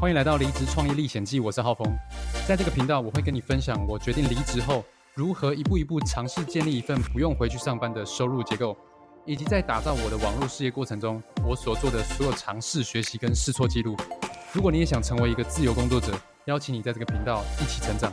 欢迎来到离职创业历险记我是浩峰。在这个频道我会跟你分享我决定离职后如何一步一步尝试建立一份不用回去上班的收入结构以及在打造我的网络事业过程中我所做的所有尝试学习跟试错记录。如果你也想成为一个自由工作者邀请你在这个频道一起成长。